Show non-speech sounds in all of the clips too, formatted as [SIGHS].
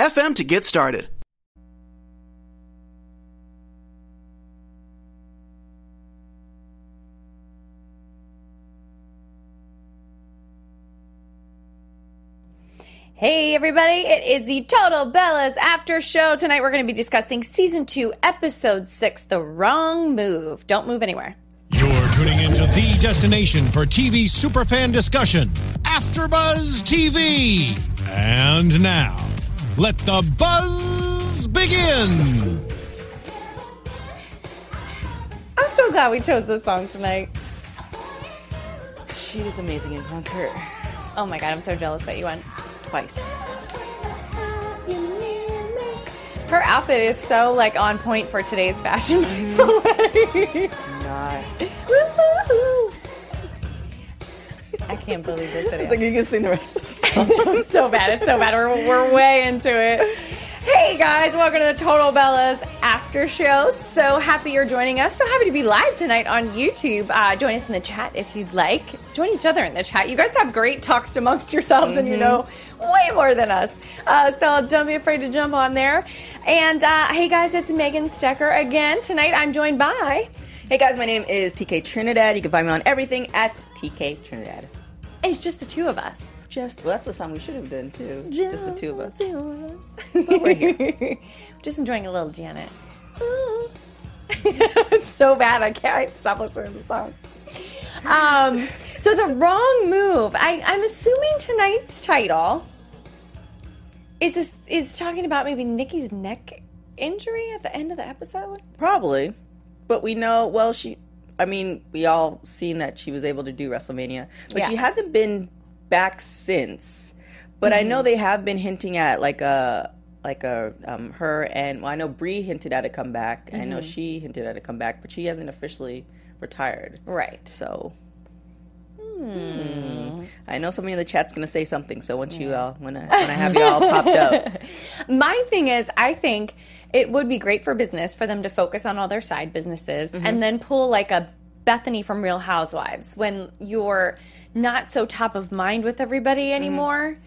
FM to get started. Hey everybody, it is the Total Bellas after show. Tonight we're going to be discussing season 2, episode 6, The Wrong Move. Don't move anywhere. You're tuning into the destination for TV superfan discussion, AfterBuzz TV. And now, let the buzz begin. I'm so glad we chose this song tonight. She was amazing in concert. Oh my god, I'm so jealous that you went. Twice. Her outfit is so like on point for today's fashion. [LAUGHS] Not. I can't believe this [LAUGHS] video. It's like you can sing the rest of the [LAUGHS] song. it's so bad. It's so bad. We're, we're way into it. Hey guys, welcome to the Total Bellas after show. So happy you're joining us. So happy to be live tonight on YouTube. Uh, join us in the chat if you'd like. Join each other in the chat. You guys have great talks amongst yourselves, and you know way more than us. Uh, so don't be afraid to jump on there. And uh, hey guys, it's Megan Stecker again. Tonight I'm joined by. Hey guys, my name is TK Trinidad. You can find me on everything at TK Trinidad. And it's just the two of us. Just well, that's the song we should have done too. Just, the two of us. [LAUGHS] we're here. [LAUGHS] just enjoying a little Janet. [LAUGHS] it's so bad I can't stop listening to the song. Um, so the wrong move. I, I'm assuming tonight's title is this, is talking about maybe Nikki's neck injury at the end of the episode. Probably, but we know. Well, she. I mean, we all seen that she was able to do WrestleMania, but Yeah. she hasn't been back since. But I know they have been hinting at like a like a um, her and well, I know Brie hinted at a comeback. I know she hinted at a comeback, but she hasn't officially retired. Right. So. Hmm. I know somebody in the chat's gonna say something. So once you all, when I when I have you all popped up, [LAUGHS] My thing is, I think it would be great for business for them to focus on all their side businesses Mm-hmm. and then pull like a Bethenny from Real Housewives when you're not so top of mind with everybody anymore.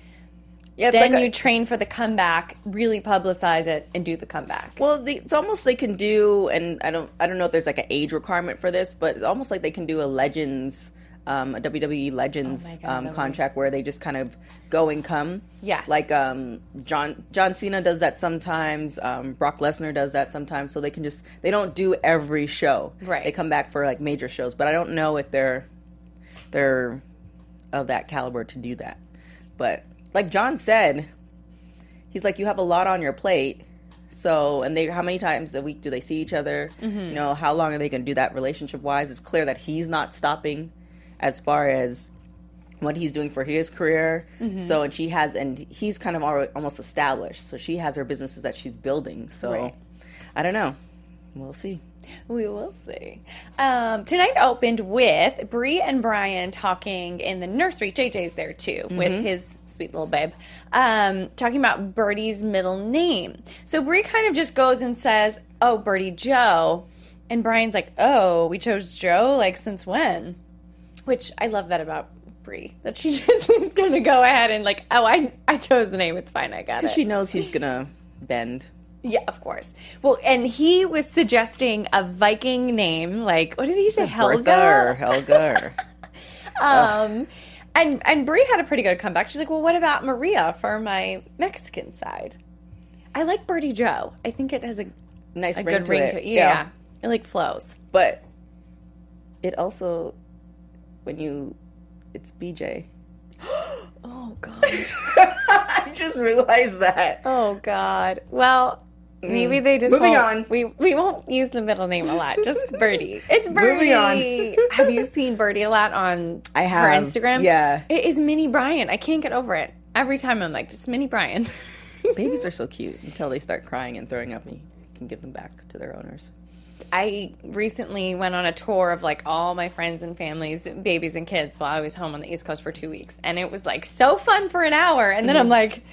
yeah, Then like a- you train for the comeback, really publicize it, and do the comeback. Well, the, it's almost they can do, and I don't, I don't know if there's like an age requirement for this, but it's almost like they can do a Legends, um, a WWE Legends Oh God, um, contract where they just kind of go and come. Yeah. Like um, John John Cena does that sometimes. Um, Brock Lesnar does that sometimes. So they can just they don't do every show. Right. They come back for like major shows, but I don't know if they're they're of that caliber to do that. But like John said, he's like, you have a lot on your plate. So, and they, how many times a week do they see each other? Mm-hmm. You know, how long are they going to do that relationship wise? It's clear that he's not stopping as far as what he's doing for his career. Mm-hmm. So, and she has, and he's kind of already, almost established. So she has her businesses that she's building. So, Right. I don't know. We'll see. We will see. Um, tonight opened with Brie and Bryan talking in the nursery. JJ's there too with his sweet little babe, um, talking about Birdie's middle name. So Brie kind of just goes and says, "Oh, Birdie Joe," and Bryan's like, "Oh, we chose Joe. Like since when?" Which I love that about Brie that she [LAUGHS] just is going to go ahead and like, "Oh, I I chose the name. It's fine. I got it." She knows he's going to bend. Yeah, of course. Well, and he was suggesting a Viking name, like what did he say, Bertha or Helga? Helga. or- [LAUGHS] Um, and and Brie had a pretty good comeback. She's like, "Well, what about Maria for my Mexican side?" I like Birdie Joe. I think it has a, nice a ring good to ring it. to it. Yeah. it like flows. But it also, when you, it's BJ. [GASPS] Oh God. [LAUGHS] I just realized that. oh God. Well. Maybe they just Mm. Moving on. We we won't use the middle name a lot. Just [LAUGHS] Birdie. It's Birdie. Moving on. [LAUGHS] have you seen Birdie a lot on I her have, Instagram? yeah. It is Mini Bryan. I can't get over it. Every time I'm like, just Mini Bryan. Babies are so cute until they start crying and throwing up, and you can give them back to their owners. I recently went on a tour of like all my friends and families, babies and kids, while I was home on the East Coast for two weeks, and it was like so fun for an hour, and then I'm like,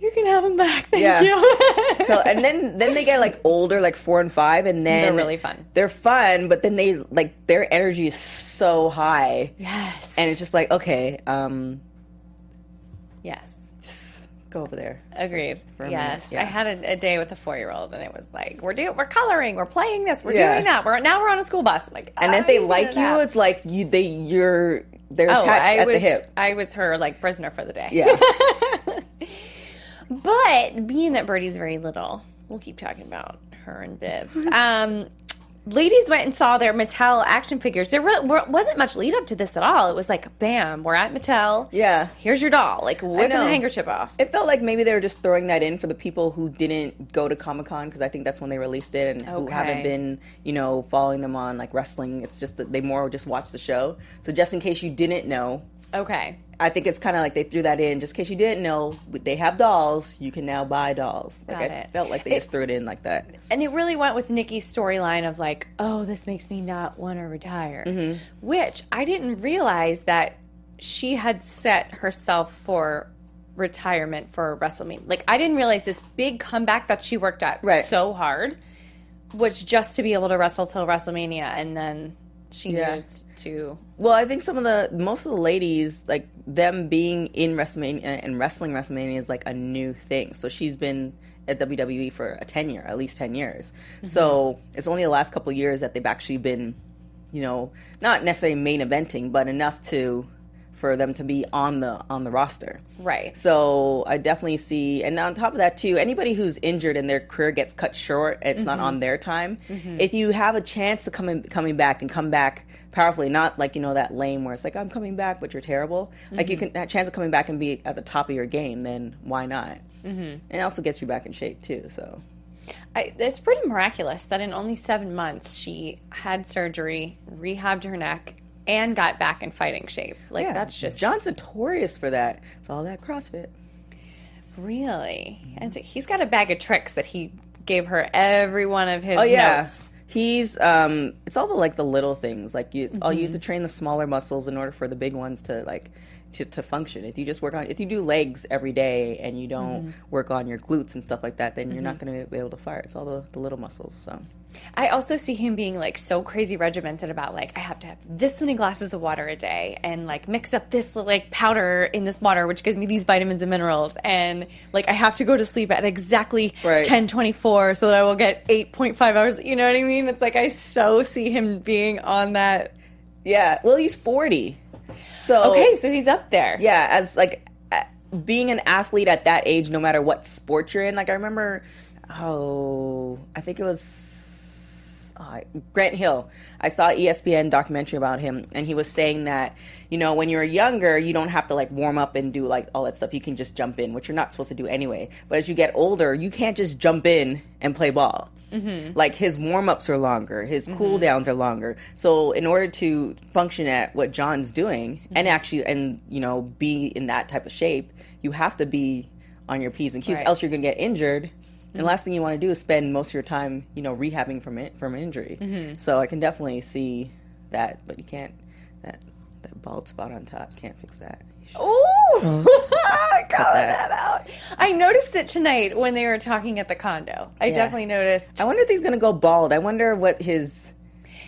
"You can have them back, thank Yeah. you." [LAUGHS] So and then then they get like older, like four and five, and then They're really fun. They're fun, but then they like their energy is so high, yes, and it's just like okay, um, yes. Go over there. Agreed. a minute, yes, yeah. I had a, a day with a four-year-old, and it was like, "We're doing, we're coloring, we're playing this, we're Yeah. doing that. We're now we're on a school bus." I'm like, And "Oh, if they like you, out." it's like you they you're they're oh, attached I at was the hip. I was her like prisoner for the day. Yeah, [LAUGHS] But being that Birdie's very little, we'll keep talking about her and Bibs. [LAUGHS] Um, ladies went and saw their Mattel action figures. There re- wasn't much lead up to this at all. It was like, bam, we're at Mattel. yeah. Here's your doll. Like whipping the handkerchief off. It felt like maybe they were just throwing that in for the people who didn't go to Comic Con because I think that's when they released it, and who haven't been, you know, following them on like wrestling. It's just that they more just watch the show. So just in case you didn't know, Okay. I think it's kind of like they threw that in just in case you didn't know. They have dolls. You can now buy dolls. Like Got I it. felt like they It- just threw it in like that. And it really went with Nikki's storyline of like, oh, this makes me not want to retire. Mm-hmm. Which I didn't realize that she had set herself for retirement for WrestleMania. Like, I didn't realize this big comeback that she worked at Right. so hard was just to be able to wrestle till WrestleMania. And then she Yeah. needed to. Well, I think some of the most of the ladies like them being in WrestleMania and wrestling WrestleMania is like a new thing. So she's been at WWE for a ten year, at least ten years. Mm-hmm. So it's only the last couple of years that they've actually been, you know, not necessarily main eventing, but enough to for them to be on the on the roster. Right. So I definitely see, and on top of that too, anybody who's injured and their career gets cut short, it's not on mm-hmm. their time. Mm-hmm. If you have a chance to come in, coming back and come back powerfully, not like you know that lame where it's like I'm coming back, but you're terrible. Like you mm-hmm. can have a chance of coming back and be at the top of your game, then why not? Mm-hmm. And it also gets you back in shape too. So I, it's pretty miraculous that in only seven months she had surgery, rehabbed her neck, and got back in fighting shape. Like yeah, that's just John's notorious for that. It's all that CrossFit. really. And so he's got a bag of tricks that he gave her every one of his Oh yeah. notes. He's um it's all the like the little things. Like you it's all you have to Mm-hmm. train the smaller muscles in order for the big ones to like to, to function. If you just work on if you do legs every day and you don't Mm-hmm. work on your glutes and stuff like that, then you're not gonna be able to fire. It's all the, the little muscles. So I also see him being like so crazy regimented about like I have to have this many glasses of water a day and like mix up this like powder in this water which gives me these vitamins and minerals and like I have to go to sleep at exactly Right. 10:24 so that I will get 8.5 hours you know what I mean it's like I so see him being on that Yeah. Well he's forty. So Okay so he's up there yeah, as like being an athlete at that age, no matter what sport you're in. Like I remember, oh, I think it was uh, Grant Hill. I saw ESPN documentary about him, and he was saying that you know when you're younger, you don't have to like warm up and do like all that stuff. You can just jump in, which you're not supposed to do anyway. But as you get older, you can't just jump in and play ball. Mm-hmm. Like his warm ups are longer, his mm-hmm. cool downs are longer. So in order to function at what John's doing and mm-hmm. actually and you know be in that type of shape, you have to be on your p's and q's. Right. Else you're gonna get injured. And last thing you want to do is spend most of your time, you know, rehabbing from it from an injury. Mm-hmm. So I can definitely see that, but you can't that that bald spot on top can't fix that. Ooh, [LAUGHS] I called that. that out. I noticed it tonight when they were talking at the condo. I definitely noticed. I wonder if he's gonna go bald. I wonder what his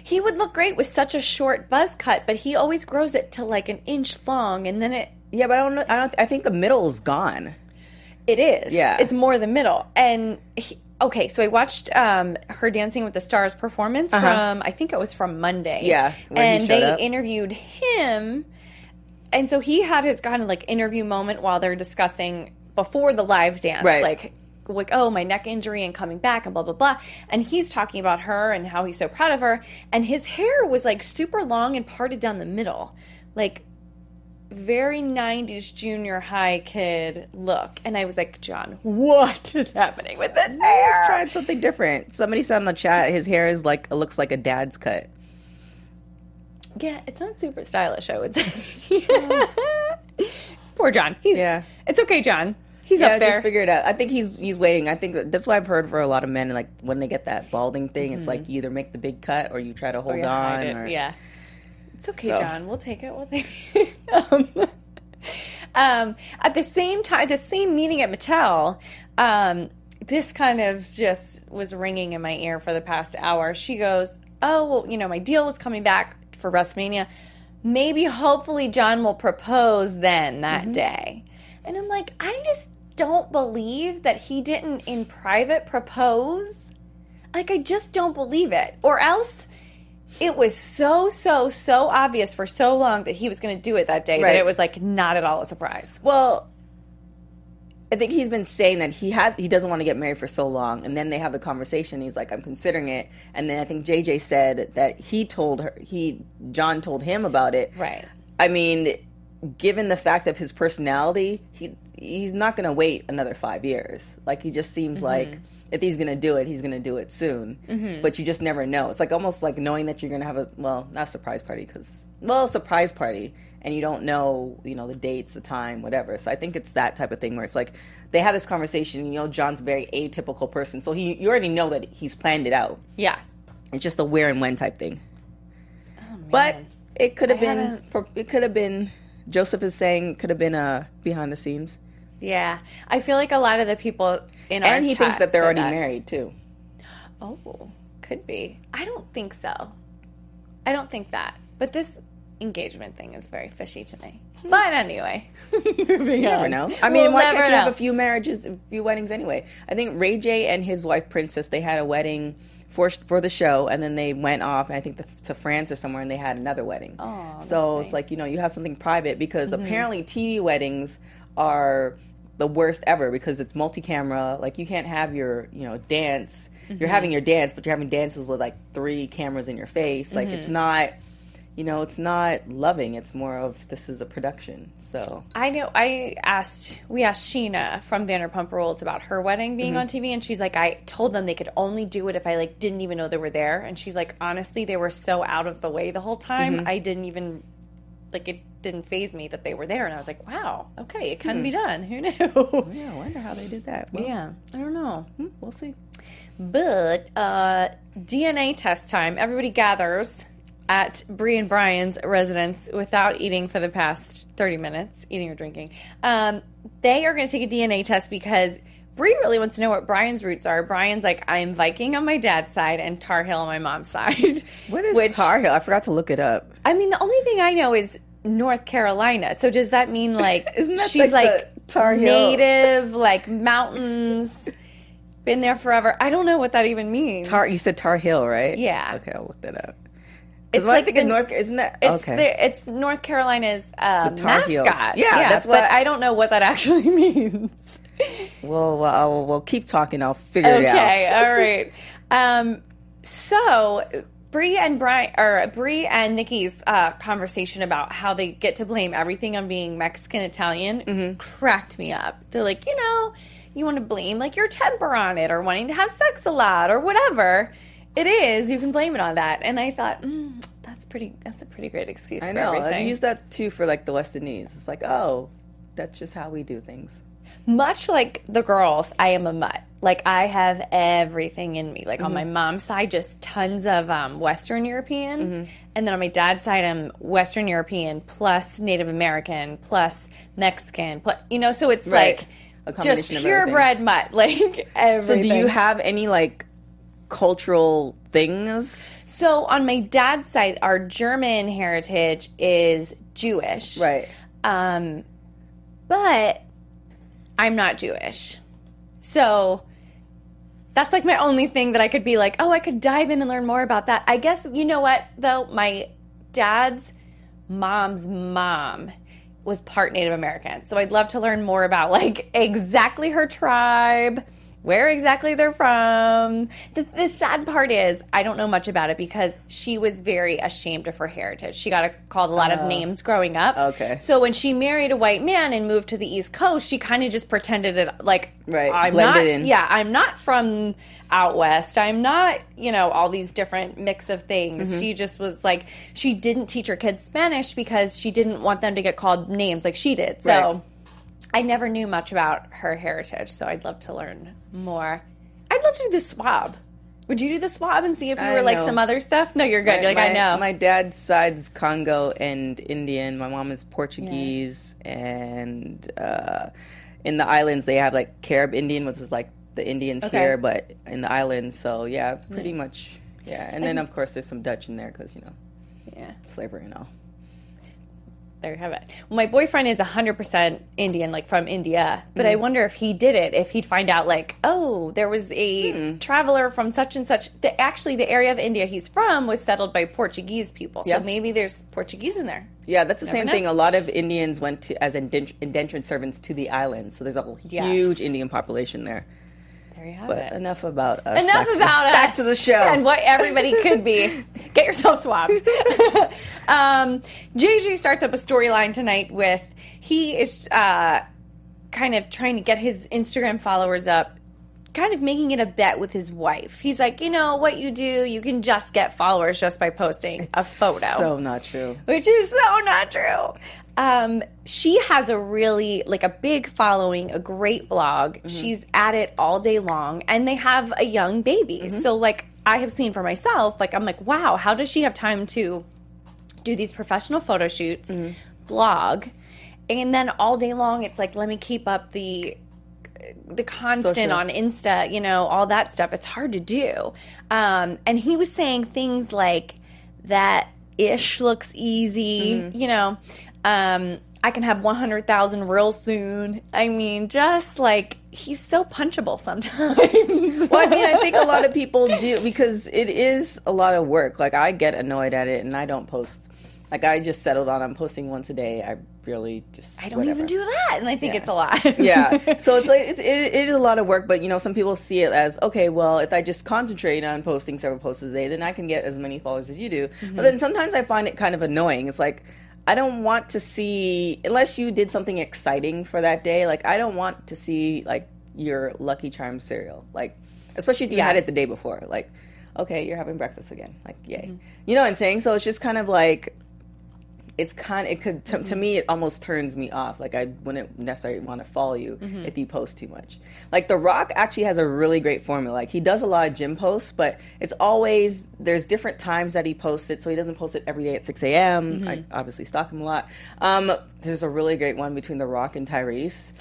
He would look great with such a short buzz cut, but he always grows it to like an inch long, and then it yeah, but I don't know. I don't. I think the middle is gone. It is. Yeah. it's more the middle. And he, okay, so I watched um, her Dancing with the Stars performance from I think it was from Monday. Uh-huh. Yeah, and they up. interviewed him, and so he had his kind of like interview moment while they're discussing before the live dance, Right. like like oh my neck injury and coming back and blah blah blah and he's talking about her and how he's so proud of her and his hair was like super long and parted down the middle like very 90s junior high kid look and i was like john what is happening with this He's hair tried something different. Somebody said in the chat his hair is like it looks like a dad's cut. yeah it's not super stylish i would say [LAUGHS] poor john he's Yeah. it's okay john He's yeah, up there. just figure it out. I think he's he's waiting. I think that's why I've heard for a lot of men. Like when they get that balding thing, it's like you either make the big cut or you try to hold Mm-hmm. Or on. Or, Yeah. It's okay, So- John. We'll take it. We'll take it. [LAUGHS] um, um, at the same time, the same meeting at Mattel, um, this kind of just was ringing in my ear for the past hour. She goes, "Oh, well, you know, my deal was coming back for WrestleMania. Maybe, hopefully, John will propose then that Mm-hmm. day." And I'm like, I just don't believe that he didn't in private propose. Like, I just don't believe it. Or else it was so, so, so obvious for so long that he was going to do it that day Right. that it was like not at all a surprise. Well, I think he's been saying that he has he doesn't want to get married for so long, and then they have the conversation. He's like, "I'm considering it," and then I think JJ said that he told her he John told him about it. Right. I mean, given the fact of his personality, he he's not going to wait another five years. Like he just seems Mm-hmm. like if he's going to do it, he's going to do it soon. But you just never know. It's like almost like knowing that you're going to have a well, not a surprise party because well, surprise party, and you don't know you know the dates, the time, whatever. So I think it's that type of thing where it's like they have this conversation. You know, John's a very atypical person, so he you already know that he's planned it out. Yeah. It's just a where and when type thing. but it could have Oh, been. It could have been. Joseph is saying could have been uh, behind the scenes, Yeah. I feel like a lot of the people in our and he thinks that they're already that. married too. Oh, could be. I don't think so. I don't think that. But this engagement thing is very fishy to me. But anyway, [LAUGHS] You never know. I mean, We'll why can't you have a few marriages, a few weddings anyway? I think Ray J and his wife Princess they had a wedding for for the show, and then they went off. I think to, to France or somewhere, and they had another wedding. Oh, so it's nice. Mm-hmm. like you know you have something private because apparently TV weddings are the worst ever because it's multi-camera. Like you can't have your you know dance. Mm-hmm. You're having your dance, but you're having dances with like three cameras in your face. Like it's Mm-hmm. not. You know, it's not loving. It's more of this is a production. So I know. I asked, we asked Scheana from Vanderpump Rules about her wedding being on TV, and she's like, I told them they could only do it if I like didn't even know they were there. And she's like, honestly, they were so out of the way the whole time, I didn't even like it didn't phase me that they were there. And I was like, wow, okay, it can be done. Who knew? [LAUGHS] yeah, I wonder how they did that. Well, yeah, I don't know. hmm, we'll see. But uh, DNA test time. Everybody gathers at Brie and Bryan's residence without eating for the past 30 minutes, eating or drinking. Um, they are going to take a DNA test because Brie really wants to know what Bryan's roots are. Bryan's like, I'm Viking on my dad's side and Tar Heel on my mom's side. [LAUGHS] What is Which- Tar Heel? I forgot to look it up. I mean, the only thing I know is North Carolina. So does that mean like [LAUGHS] Isn't that she's like like, Tar Heel? native, like mountains, [LAUGHS] been there forever? I don't know what that even means. Tar. You said Tar Heel, right? Yeah. Okay, I'll look that up. It's when I like think the- North, isn't that It's okay? the, it's North Carolina's The mascot. Heels. Yeah, that's but what- I don't know what that [LAUGHS] actually means. well, well, we'll keep talking. I'll figure it out. Okay, all right. Um, so Brie and Bryan, or Brie and Nikki's uh, conversation about how they get to blame everything on being Mexican Italian Mm-hmm. cracked me up. They're like, you know, you want to blame like your temper on it, or wanting to have sex a lot, or whatever it is. You can blame it on that. And I thought, mm, that's pretty. That's a pretty great excuse I for know. I use that too for like the West Indies. It's like, oh, that's just how we do things. much like the girls, I am a mutt. Like I have everything in me. Like on my mom's side, just tons of um, Western European, and then on my dad's side, I'm Western European plus Native American plus Mexican. Plus, you know, so it's Right. like A just purebred mutt. [LAUGHS] Like everything. So, do you have any like cultural things? So on my dad's side, our German heritage is Jewish, Right. Um, but I'm not Jewish. So that's like my only thing that I could be like, oh, I could dive in and learn more about that. I guess, you know what, though? My dad's mom's mom was part Native American. So I'd love to learn more about like [LAUGHS] exactly her tribe, where exactly they're from. The, the sad part is, I don't know much about it because she was very ashamed of her heritage. She got called a lot of names growing up. Okay. So when she married a white man and moved to the East Coast, she kind of just pretended it like, Right, I'm blended not, in. yeah, I'm not from out west. I'm not, you know, all these different mix of things. Mm-hmm. She just was like, she didn't teach her kids Spanish because she didn't want them to get called names like she did. So. Right. I never knew much about her heritage, so I'd love to learn more. I'd love to do the swab. Would you do the swab and see if you I were like know. some other stuff? No, you're good. You're like, my, I know. My dad's side's Congo and Indian. My mom is Portuguese, and uh, in the islands they have like Carib Indian, which is like the Indians Okay. here, but in the islands. So yeah, pretty much. Yeah, and then of course there's some Dutch in there because you know yeah. slavery and all. There you have it. Well, my boyfriend is 100% Indian, like from India. But Mm-hmm. I wonder if he did it, if he'd find out, like, oh, there was a Hmm. traveler from such and such. The, actually, the area of India he's from was settled by Portuguese people. Yeah. So maybe there's Portuguese in there. Yeah, that's the same know. thing. A lot of Indians went to as indentured servants to the islands, so there's a Yes. huge Indian population there. There you have But it. enough about us. Enough Back to- about us. Back to the show. And what everybody could be. [LAUGHS] Get yourself swapped. [LAUGHS] um, JJ starts up a storyline tonight with he is uh, kind of trying to get his Instagram followers up, kind of making it a bet with his wife. He's like, you know, what you do, you can just get followers just by posting a photo So not true. which is so not true. Um, she has a really like a big following, a great blog. She's at it all day long, and they have a young baby. So like I have seen for myself, like I'm like, wow, how does she have time to do these professional photo shoots, blog, and then all day long it's like let me keep up the the constant Social. on Insta, you know, all that stuff. It's hard to do. Um, and he was saying things like that ish looks easy, Mm-hmm. you know. Um, I can have 100,000 real soon. I mean, just like he's so punchable sometimes. [LAUGHS] Well, I mean, I think a lot of [LAUGHS] people do because it is a lot of work. Like I get annoyed at it, and I don't post. Like I just settled on I'm posting once a day. I really just I don't whatever. even do that, and I think Yeah. it's a lot. yeah. [LAUGHS] So it's like it, it, it is a lot of work, but you know, some people see it as okay. Well, if I just concentrate on posting several posts a day, then I can get as many followers as you do. Mm-hmm. But then sometimes I find it kind of annoying. It's like I don't want to see unless you did something exciting for that day. Like I don't want to see like your Lucky Charms cereal. Like especially if you Yeah. had it the day before. Like okay, you're having breakfast again. Like yay. Mm-hmm. You know what I'm saying? So it's just kind of like it's kind it could to, to me it almost turns me off. Like i wouldn't necessarily want to follow you if you post too much. Like the rock actually has a really great formula. Like he does a lot of gym posts but it's always there's different times that he posts it so he doesn't post it every day at 6 a.m i obviously stalk him a lot. Um, there's a really great one between the rock and tyrese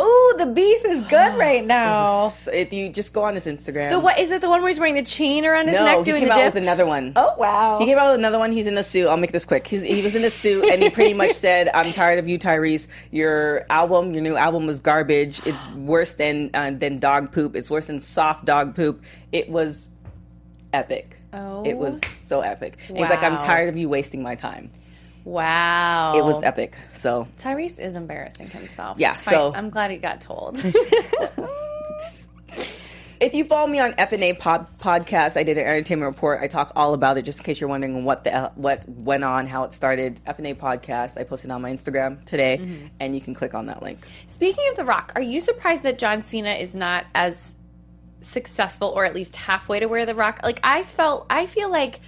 Ooh, the beef is good [SIGHS] right now. If you just go on his instagram The what is it? The one where he's wearing the chain around his no neck doing he came the out dips? with another one Oh wow! He came out with another one. He's in a suit. I'll make this quick. He's, he was in a suit, and he pretty much said, "I'm tired of you, Tyrese. Your album, your new album, was garbage. It's worse than uh, than dog poop. It's worse than soft dog poop. It was epic. Oh. It was so epic. And He's like, I'm tired of you wasting my time. Wow, It was epic. So Tyrese is embarrassing himself. Yeah, so- I'm glad he got told. [LAUGHS] if you follow me on FNA pod, podcast, I did an entertainment report. I talk all about it, just in case you're wondering what the what went on, how it started. FNA podcast. I posted on my Instagram today, Mm-hmm. and you can click on that link. Speaking of The Rock, are you surprised that John Cena is not as successful or at least halfway to where The Rock? Like I felt I feel like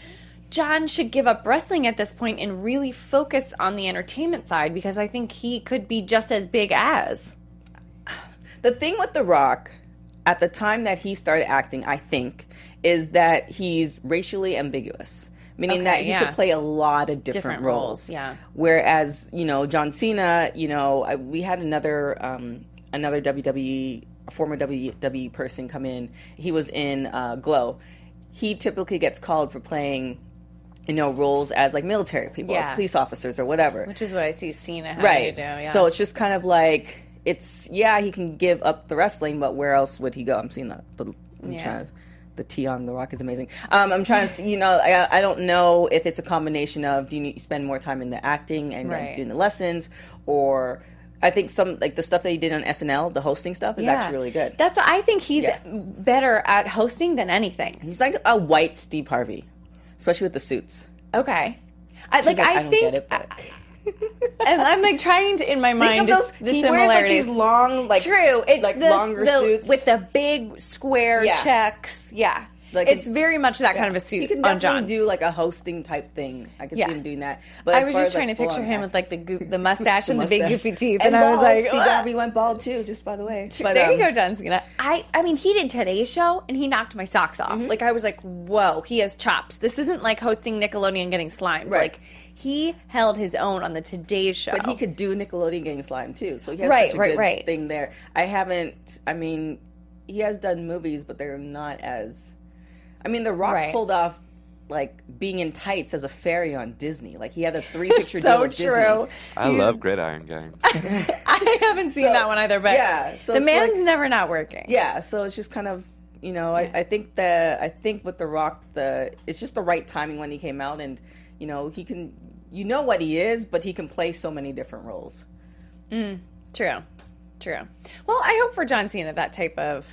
John should give up wrestling at this point and really focus on the entertainment side because I think he could be just as big as. [SIGHS] The thing with The Rock, at the time that he started acting, I think, is that he's racially ambiguous. Meaning Okay, that he yeah. could play a lot of different, Different roles. roles, yeah. Whereas, you know, John Cena, you know, I, we had another um, another WWE, a former WWE person come in. He was in uh, Glow. He typically gets called for playing, you know, roles as like military people, Yeah. or police officers, or whatever Which is what I see Cena right. do. Yeah. So it's just kind of like it's yeah he can give up the wrestling, but where else would he go? I'm seeing the the I'm Yeah. trying to, the T on the Rock is amazing. Um, I'm trying to see, you know I I don't know if it's a combination of do you need to spend more time in the acting and like, Right. doing the lessons or. I think some like the stuff that he did on SNL, the hosting stuff, is actually really good. That's I think he's Yeah. better at hosting than anything. He's like a white Steve Harvey, especially with the suits. Okay. I, He's like, I, don't think it, but [LAUGHS] and I'm like trying to in my think mind of those. the he wears like similarities. these long, like True. It's like the, longer the suits with the big square Yeah. checks. Yeah. Like it's very much that kind of a suit He can definitely do like a hosting type thing. I can Yeah. see him doing that. But I was just as, trying like, to picture him act- with like the goop, [LAUGHS] the mustache and the big goofy teeth, and, and, I was like, Steve. Harvey went bald too, just by the way. But, there you um, go, John Cena. I, I mean, he did today's show, and he knocked my socks Mm-hmm. off. Like I was like, whoa, he has chops. This isn't like hosting Nickelodeon getting slimed. Right. Like he held his own on the Today Show. But he could do Nickelodeon getting slimed too, so he has Right, such a right, good right. thing there. I haven't. I mean, he has done movies, but they're not as. I mean, The Rock Right. pulled off like being in tights as a fairy on Disney. Like he had a three [LAUGHS] picture so deal with true. Disney. I love Gridiron Gang. [LAUGHS] I haven't seen So, that one either, but yeah, so the man's like- never not working. Yeah, so it's just kind of you know I, I think that I think with The Rock the it's just the right timing when he came out and you know he can you know what he is, but he can play so many different roles. Mm, True. True. Well, I hope for John Cena that type of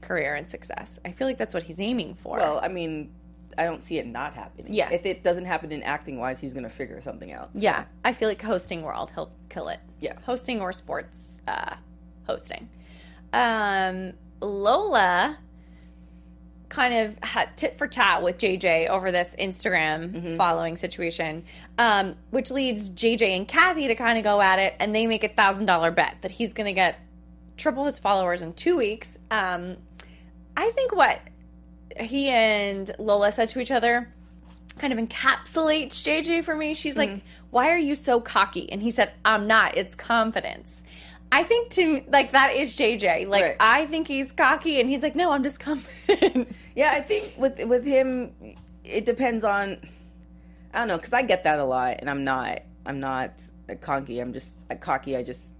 career and success. I feel like that's what he's aiming for. Well, I mean, I don't see it not happening. Yeah. If it doesn't happen in acting wise, he's going to figure something out. So, yeah, I feel like hosting world, he'll kill it. Yeah. Hosting or sports uh, hosting. Um, Lola kind of had tit for tat with JJ over this Instagram Mm-hmm. following situation, um, which leads JJ and Kathy to kind of go at it, and they make a thousand dollar bet that he's going to get triple his followers in two weeks. Um, I think what he and Lola said to each other kind of encapsulates JJ for me. She's like, "Why are you so cocky?" And he said, "I'm not. It's confidence." I think to like that is JJ. Like Right. I think he's cocky, and he's like, "No, I'm just confident." [LAUGHS] Yeah, I think with with him, it depends on. I don't know, because I get that a lot, and I'm not. I'm not a cocky. I'm just a cocky. I just,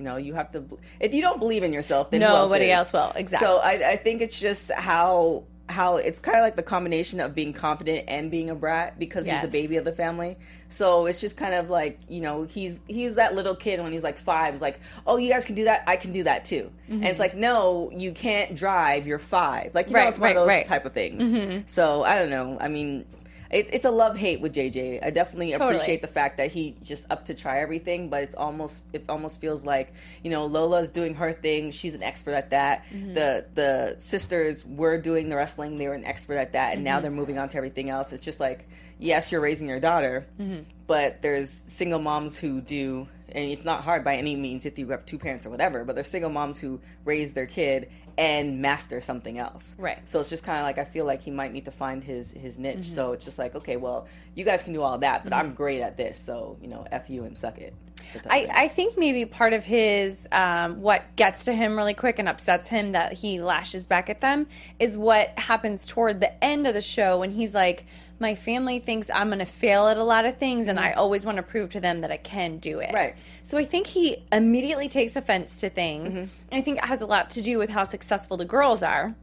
you know, you have to. If you don't believe in yourself, then Nobody else, else will. Exactly. So I, I think it's just how how it's kind of like the combination of being confident and being a brat because he's Yes. the baby of the family. So it's just kind of like you know he's he's that little kid when he's like five. Is like, oh, you guys can do that. I can do that too. And it's like, no, you can't drive. You're five. Like you know, Mm-hmm. Right, it's one right, of those right. type of things. So I don't know. I mean. It's, it's a love hate with JJ. I definitely Totally. appreciate the fact that he just up to try everything, but it's almost it almost feels like you know Lola's doing her thing. She's an expert at that. Mm-hmm. The the sisters were doing the wrestling. They were an expert at that, and Mm-hmm. now they're moving on to everything else. It's just like yes, you're raising your daughter, Mm-hmm. but there's single moms who do. And it's not hard by any means if you have two parents or whatever, but there's single moms who raise their kid and master something else. Right. So it's just kind of like I feel like he might need to find his his niche. Mm-hmm. So it's just like okay, well, you guys can do all that, but I'm great at this. So you know, f you and suck it. I. I think maybe part of his um, what gets to him really quick and upsets him that he lashes back at them is what happens toward the end of the show when he's like my family thinks i'm going to fail at a lot of things and i always want to prove to them that i can do it Mm-hmm. Right. so i think he immediately takes offense to things Mm-hmm. and i think it has a lot to do with how successful the girls are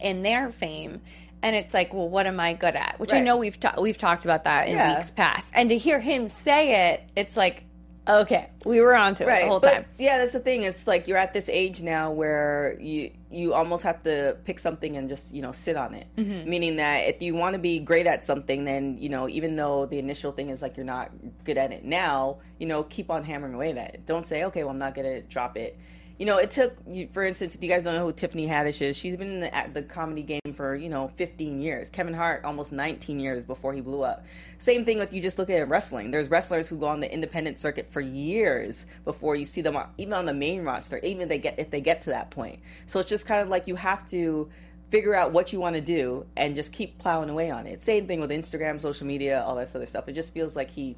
in their fame and it's like well what am i good at which i know we've ta- we've talked about that in Yeah. weeks past and to hear him say it it's like okay we were onto it right. the whole but, time Yeah, that's the thing. It's like you're at this age now where you you almost have to pick something and just you know sit on it. Mm-hmm. Meaning that if you want to be great at something, then you know even though the initial thing is like you're not good at it now, you know keep on hammering away at it. Don't say okay, well I'm not gonna drop it. You know, it took, for instance, if you guys don't know who Tiffany Haddish is, she's been in the, the comedy game for, you know, 15 years. Kevin Hart, almost 19 years before he blew up. Same thing with you just look at wrestling. There's wrestlers who go on the independent circuit for years before you see them, on, even on the main roster, even they get, if they get to that point. So it's just kind of like you have to figure out what you want to do and just keep plowing away on it. Same thing with Instagram, social media, all that other stuff. It just feels like he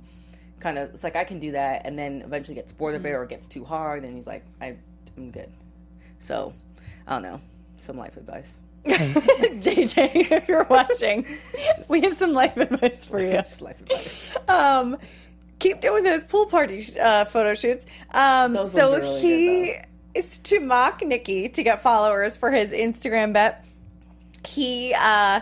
kind of it's like I can do that, and then eventually gets bored of it or gets too hard, and he's like, I, I'm good. So I don't know. Some life advice. jj [LAUGHS] if you're watching we have some life advice for you Just life advice. [LAUGHS] um, keep doing those pool party sh- uh, photo shoots. Um, Those so really he good, is to mock Nikki to get followers for his Instagram bet. He uh,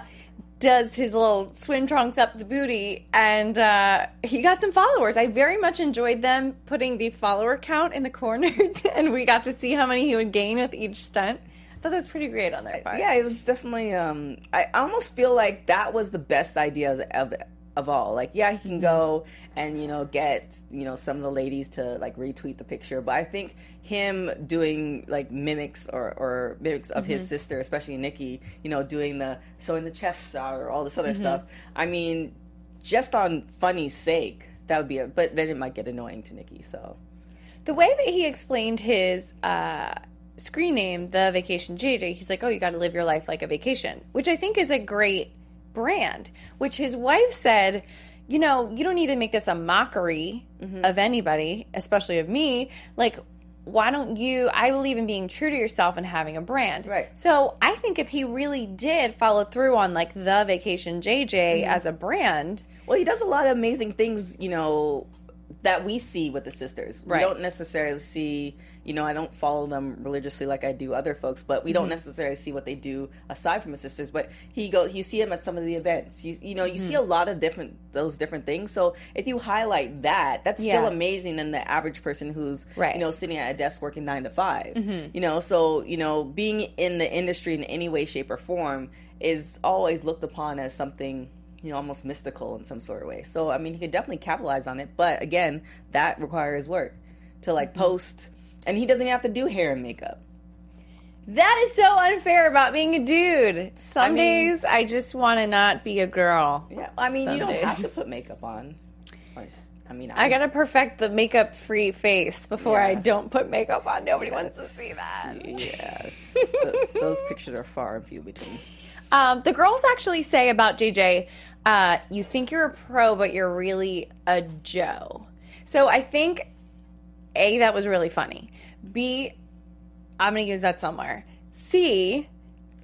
does his little swim trunks up the booty, and uh, he got some followers. I very much enjoyed them putting the follower count in the corner, [LAUGHS] and we got to see how many he would gain with each stunt. I thought that was pretty great on their part. Yeah, it was definitely. Um, I almost feel like that was the best idea of, of, all. Like, yeah, he can go mm-hmm. and you know get you know some of the ladies to like retweet the picture, but I think him doing like mimics or, or mimics of his mm-hmm. sister, especially Nikki, you know, doing the showing the chest shot or all this other mm-hmm. stuff. I mean, just on funny's sake, that would be a. But then it might get annoying to Nikki. So The way that he explained his uh, screen name, The Vacation JJ, he's like, oh, you got to live your life like a vacation, which I think is a great brand. Which his wife said, you know, you don't need to make this a mockery of anybody, especially of me. Like, why don't you? I believe in being true to yourself and having a brand. Right. So I think if he really did follow through on like The Vacation JJ Mm-hmm. as a brand, Well, he does a lot of amazing things, you know, that we see with the sisters. Right. We don't necessarily see, you know, I don't follow them religiously like I do other folks, but we Mm-hmm. don't necessarily see what they do aside from his sisters. But he goes, you see him at some of the events. You, you know, you see a Mm-hmm. lot of different those different things. So if you highlight that, that's still amazing than the average person who's, Right. Mm-hmm. you know, sitting at a desk working nine to 5 You know, so you know, being in the industry in any way, shape, or form is always looked upon as something you know, almost mystical in some sort of way. So, I mean, he could definitely capitalize on it, but again, that requires work to like Mm-hmm. post, and he doesn't even have to do hair and makeup. That is so unfair about being a dude. Some I mean- days I just want to not be a girl. Yeah, I mean, you don't days. have to put makeup on. I mean, I gotta perfect the makeup free face before I don't put makeup on. Nobody wants to see that. Yes, Th- those pictures are far and few between. Um, the girls actually say about JJ, uh, you think you're a pro, but you're really a Joe. So I think A, that was really funny. B, I'm going to use that somewhere. C,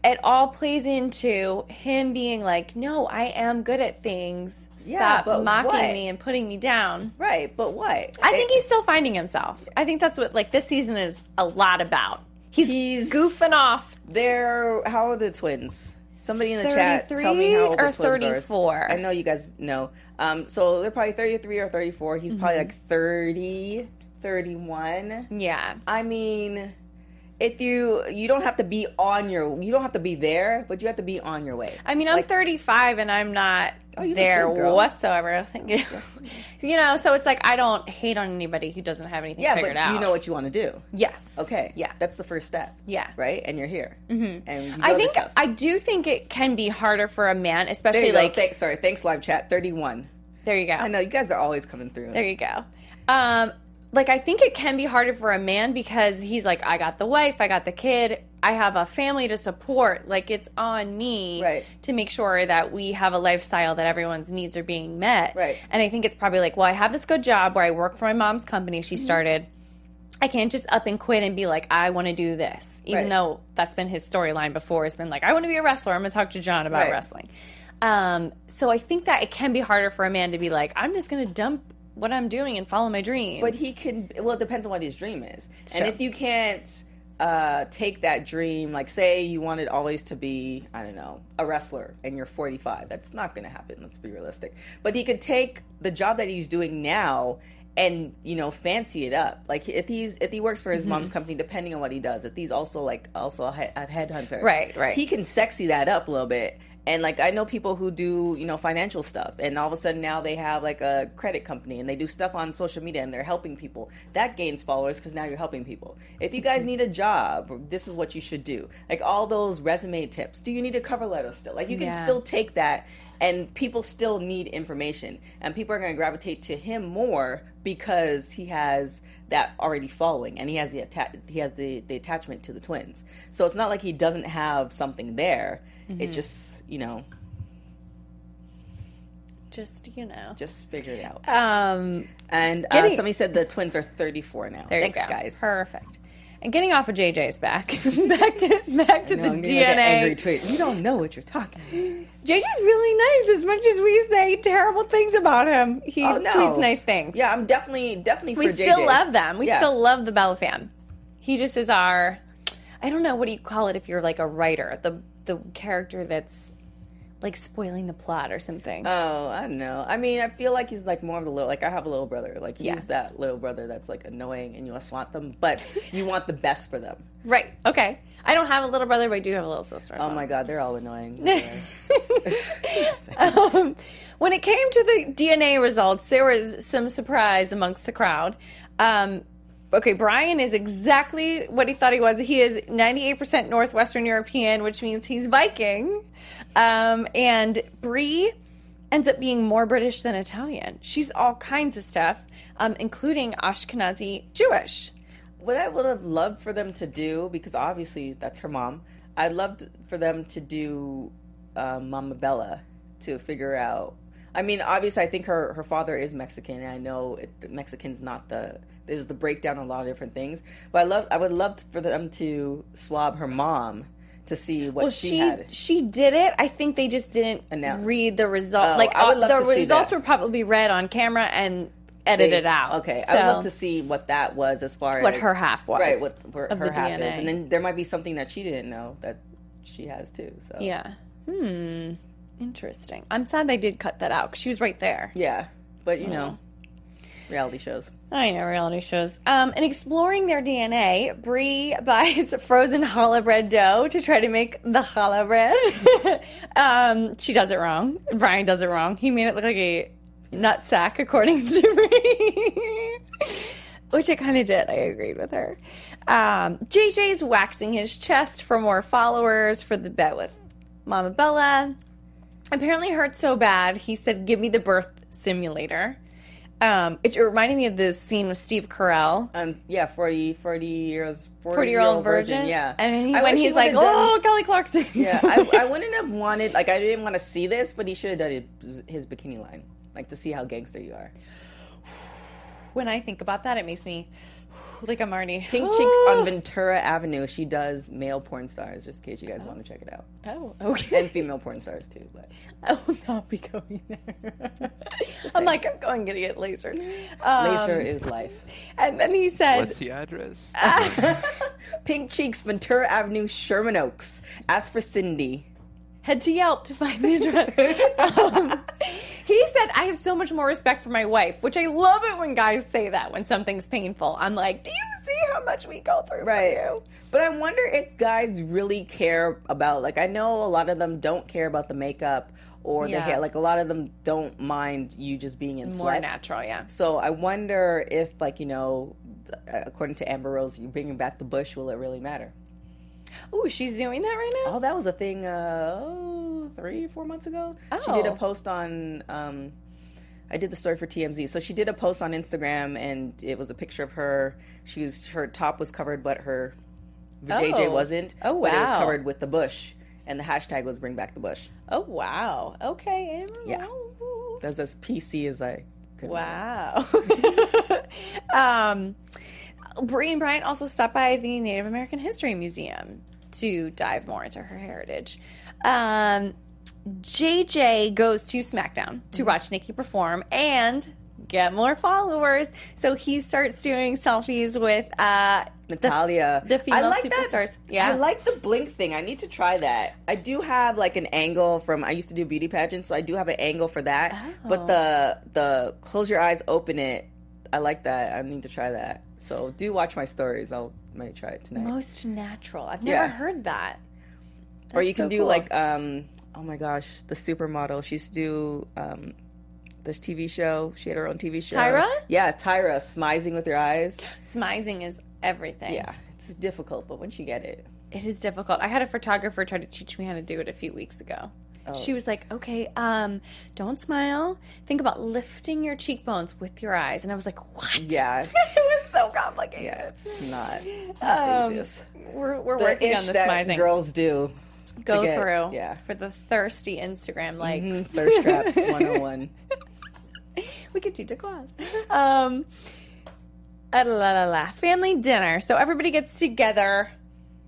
it all plays into him being like, no, I am good at things. Yeah, Stop but mocking what? me and putting me down. Right, but what? I think he's still finding himself. I think that's what like this season is a lot about. He's, He's- goofing off. They're how are the twins? Somebody in the chat, tell me how old or the twins 34? are. I know you guys know. Um, so they're probably 33 or 34. He's probably Mm-hmm. like 30, 31. Yeah. I mean, if you you don't have to be on your you don't have to be there, but you have to be on your way. I mean, I'm Like, 35 and I'm not Oh, there good, whatsoever. [LAUGHS] Thank you. [LAUGHS] you know, so it's like I don't hate on anybody who doesn't have anything Yeah, figured do out. you know what you want to do? Yes. Okay. Yeah. That's the first step. Yeah. Right? And you're here. Mm-hmm. And you I think. I do think it can be harder for a man, especially like Thanks, sorry. Thanks, live chat. 31. there you go. I know you guys are always coming through. There you go. Um, like I think it can be harder for a man because he's like, I got the wife, I got the kid, I have a family to support. Like it's on me Right. to make sure that we have a lifestyle that everyone's needs are being met. Right. And I think it's probably like, well, I have this good job where I work for my mom's company. She Mm-hmm. started. I can't just up and quit and be like, I want to do this, even Right. though that's been his storyline before. It's been like, I want to be a wrestler. I'm going to talk to John about wrestling. Um, so I think that it can be harder for a man to be like, I'm just going to dump what I'm doing and follow my dreams. But he can. Well, it depends on what his dream is. Sure. And if you can't uh, take that dream, like say you wanted always to be, I don't know, a wrestler, and you're 45, that's not going to happen. Let's be realistic. But he could take the job that he's doing now and you know fancy it up. Like if he's if he works for his Mm-hmm. mom's company depending on what he does if he's also like also a, head, a headhunter Right, right. he can sexy that up a little bit. And like i know people who do you know financial stuff and all of a sudden now they have like a credit company and they do stuff on social media and they're helping people. That gains followers because now you're helping people. If you guys need a job this is what you should do. Like all those resume tips. Do you need a cover letter still? Like you can Yeah. still take that and people still need information. And people are going to gravitate to him more because he has that already following and he has the atta- he has the, the attachment to the twins. So it's not like he doesn't have something there. Mm-hmm. it just you know. Just, you know. just figure it out. Um, and uh, Getting- somebody said the twins are 34 now. There thanks guys. Perfect. And getting off of JJ's back, [LAUGHS] back to back to No, the like angry DNA. tweet. You don't know what you're talking. about. JJ's really nice. As much as we say terrible things about him, he Oh no, tweets nice things. Yeah, I'm definitely definitely we still JJ. love them. We Yeah. still love the Bella fam. He just is our. I don't know what do you call it if you're like a writer, the the character that's like spoiling the plot or something. Oh, I don't know. I mean, I feel like he's like more of the little. Like I have a little brother. Like he's Yeah. that little brother that's like annoying, and you just want them, but you want the best for them. right. Okay. I don't have a little brother, but I do have a little sister. Oh so. my god, they're all annoying. [LAUGHS] [LAUGHS] [LAUGHS] um, when it came to the DNA results, there was some surprise amongst the crowd. Um, okay, Bryan is exactly what he thought he was. He is 98% Northwestern European, which means he's Viking. Um, and Brie ends up being more British than Italian. She's all kinds of stuff, um, including Ashkenazi Jewish. what I would have loved for them to do, because obviously that's her mom, I'd loved for them to do um, Mama Bella to figure out. I mean, obviously, I think her, her father is Mexican, and I know it, Mexican's not the. There's the breakdown on a lot of different things, but I love. I would love for them to swab her mom to see what Well, she, she had. she did it. I think they just didn't Announce. read the result. Oh, like uh, the results were probably read on camera and edited They- out. Okay, so, I would love to see what that was as far What as what her half was Right, what her, of her the half is, and then there might be something that she didn't know that she has too. So Yeah. Hmm. Interesting. I'm sad they did cut that out because she was right there. Yeah, but you know, reality shows. I know reality shows. Um, and exploring their DNA, Brie [LAUGHS] buys frozen challah bread dough to try to make the challah bread. [LAUGHS] um, she does it wrong. Bryan does it wrong. He made it look like a nut sack, according to [LAUGHS] Brie. Which I kind of did. I agreed with her. Um, JJ's waxing his chest for more followers for the bet with Mama Bella. Apparently hurt so bad, he said, "Give me the birth simulator." Um, it reminded me of this scene with Steve Carell, Um, yeah, 40, 40 years, 40, 40 year old virgin. Yeah, and he, I when he's like, done- "Oh, Kelly Clarkson." yeah, I, [LAUGHS] I wouldn't have wanted like I didn't want to see this, but he should have done his bikini line, like to see how gangster you are. when I think about that, it makes me like I'm already Pink Cheeks on Ventura Avenue. She does male porn stars, just in case you guys want to check it out, Oh, okay. and female porn stars too. But I will not be going there. I'm like, I'm going to get lasered. Um, laser is life. And then he says, What's the address? [LAUGHS] Pink Cheeks, Ventura Avenue, Sherman Oaks. Ask for Cindy. head to Yelp to find the address. [LAUGHS] um, he said, I have so much more respect for my wife, which I love it when guys say that when something's painful. I'm like, do you see how much we go through Right. for you? But I wonder if guys really care about like I know a lot of them don't care about the makeup or the hair. Like a lot of them don't mind you just being in More sweats. natural, yeah. So I wonder if like you know, according to Amber Rose, you bringing back the bush, will it really matter? Ooh, she's doing that right now? Oh, that was a thing. Uh, oh, three, four months ago. She did a Oh. post on. Um, I did the story for TMZ. So she did a post on Instagram, and it was a picture of her. She was her top was covered, but her JJ Oh. wasn't. Oh, But it was covered with the bush, and the hashtag was "Bring Back the Bush." Oh, wow. Okay. Yeah. That's as PC as I could. Wow. [LAUGHS] um, Brie and Bryan also stopped by the Native American History Museum to dive more into her heritage. Um, JJ goes to SmackDown to watch Nikki perform and get more followers. So he starts doing selfies with uh, Natalya. the female I like superstars. That. Yeah. I like the blink thing. I need to try that. I do have like an angle from I used to do beauty pageants, so I do have an angle for that. Oh. But the the close your eyes, open it. I like that. I need to try that. So do watch my stories. I'll might try it tonight. most natural. I've never Yeah. heard that. or you can so do cool. like um oh my gosh, the supermodel. She used to do um this TV show. She had her own TV show. Tyra? Yeah, Tyra, smizing with your eyes. Smizing is everything. Yeah, it's difficult, but once you get it, It is difficult. I had a photographer try to teach me how to do it a few weeks ago. Oh. She was like, "Okay, um, don't smile. Think about lifting your cheekbones with your eyes." And I was like, "What?" yeah, [LAUGHS] it was so complicated. yeah, it's not the Um, easiest. We're we're The working on the that smizing. girls do. Go get- through yeah. for the thirsty Instagram likes. Mhm, Thirst [LAUGHS] traps 101. we could teach a class. Um, ah, la, la, la. Family dinner. So everybody gets together.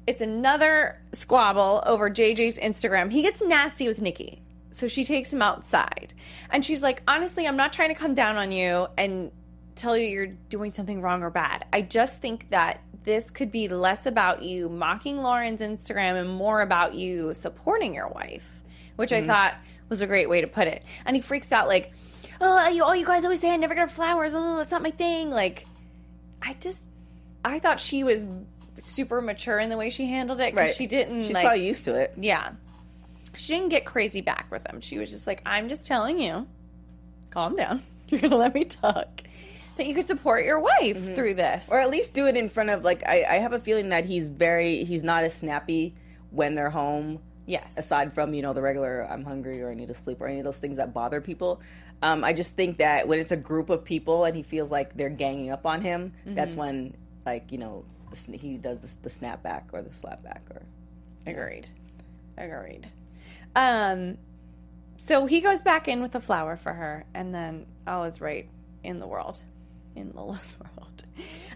It's another squabble over JJ's Instagram. He gets nasty with Nikki. So she takes him outside. And she's like, honestly, I'm not trying to come down on you and tell you you're doing something wrong or bad. I just think that this could be less about you mocking Lauren's Instagram and more about you supporting your wife, which I mm-hmm. thought was a great way to put it. And he freaks out like, "Oh, you, oh, you guys always say I never get flowers. Oh, that's not my thing." Like, I just, I thought she was super mature in the way she handled it because Right. she didn't She's like, probably used to it. yeah, she didn't get crazy back with him. She was just like, "I'm just telling you, calm down. [LAUGHS] You're gonna let me talk." That you could support your wife through this. Mm-hmm. Or at least do it in front of like I, I have a feeling that he's very he's not as snappy when they're home. yes. Aside from you know the regular I'm hungry or I need to sleep or any of those things that bother people, um, I just think that when it's a group of people and he feels like they're ganging up on him, that's Mm-hmm. when like you know the, sn- he does the, the snap back or the slap back or Agreed. Agreed. Um, so he goes back in with a flower for her, and then all is right in the world, in [LAUGHS] Lola's world.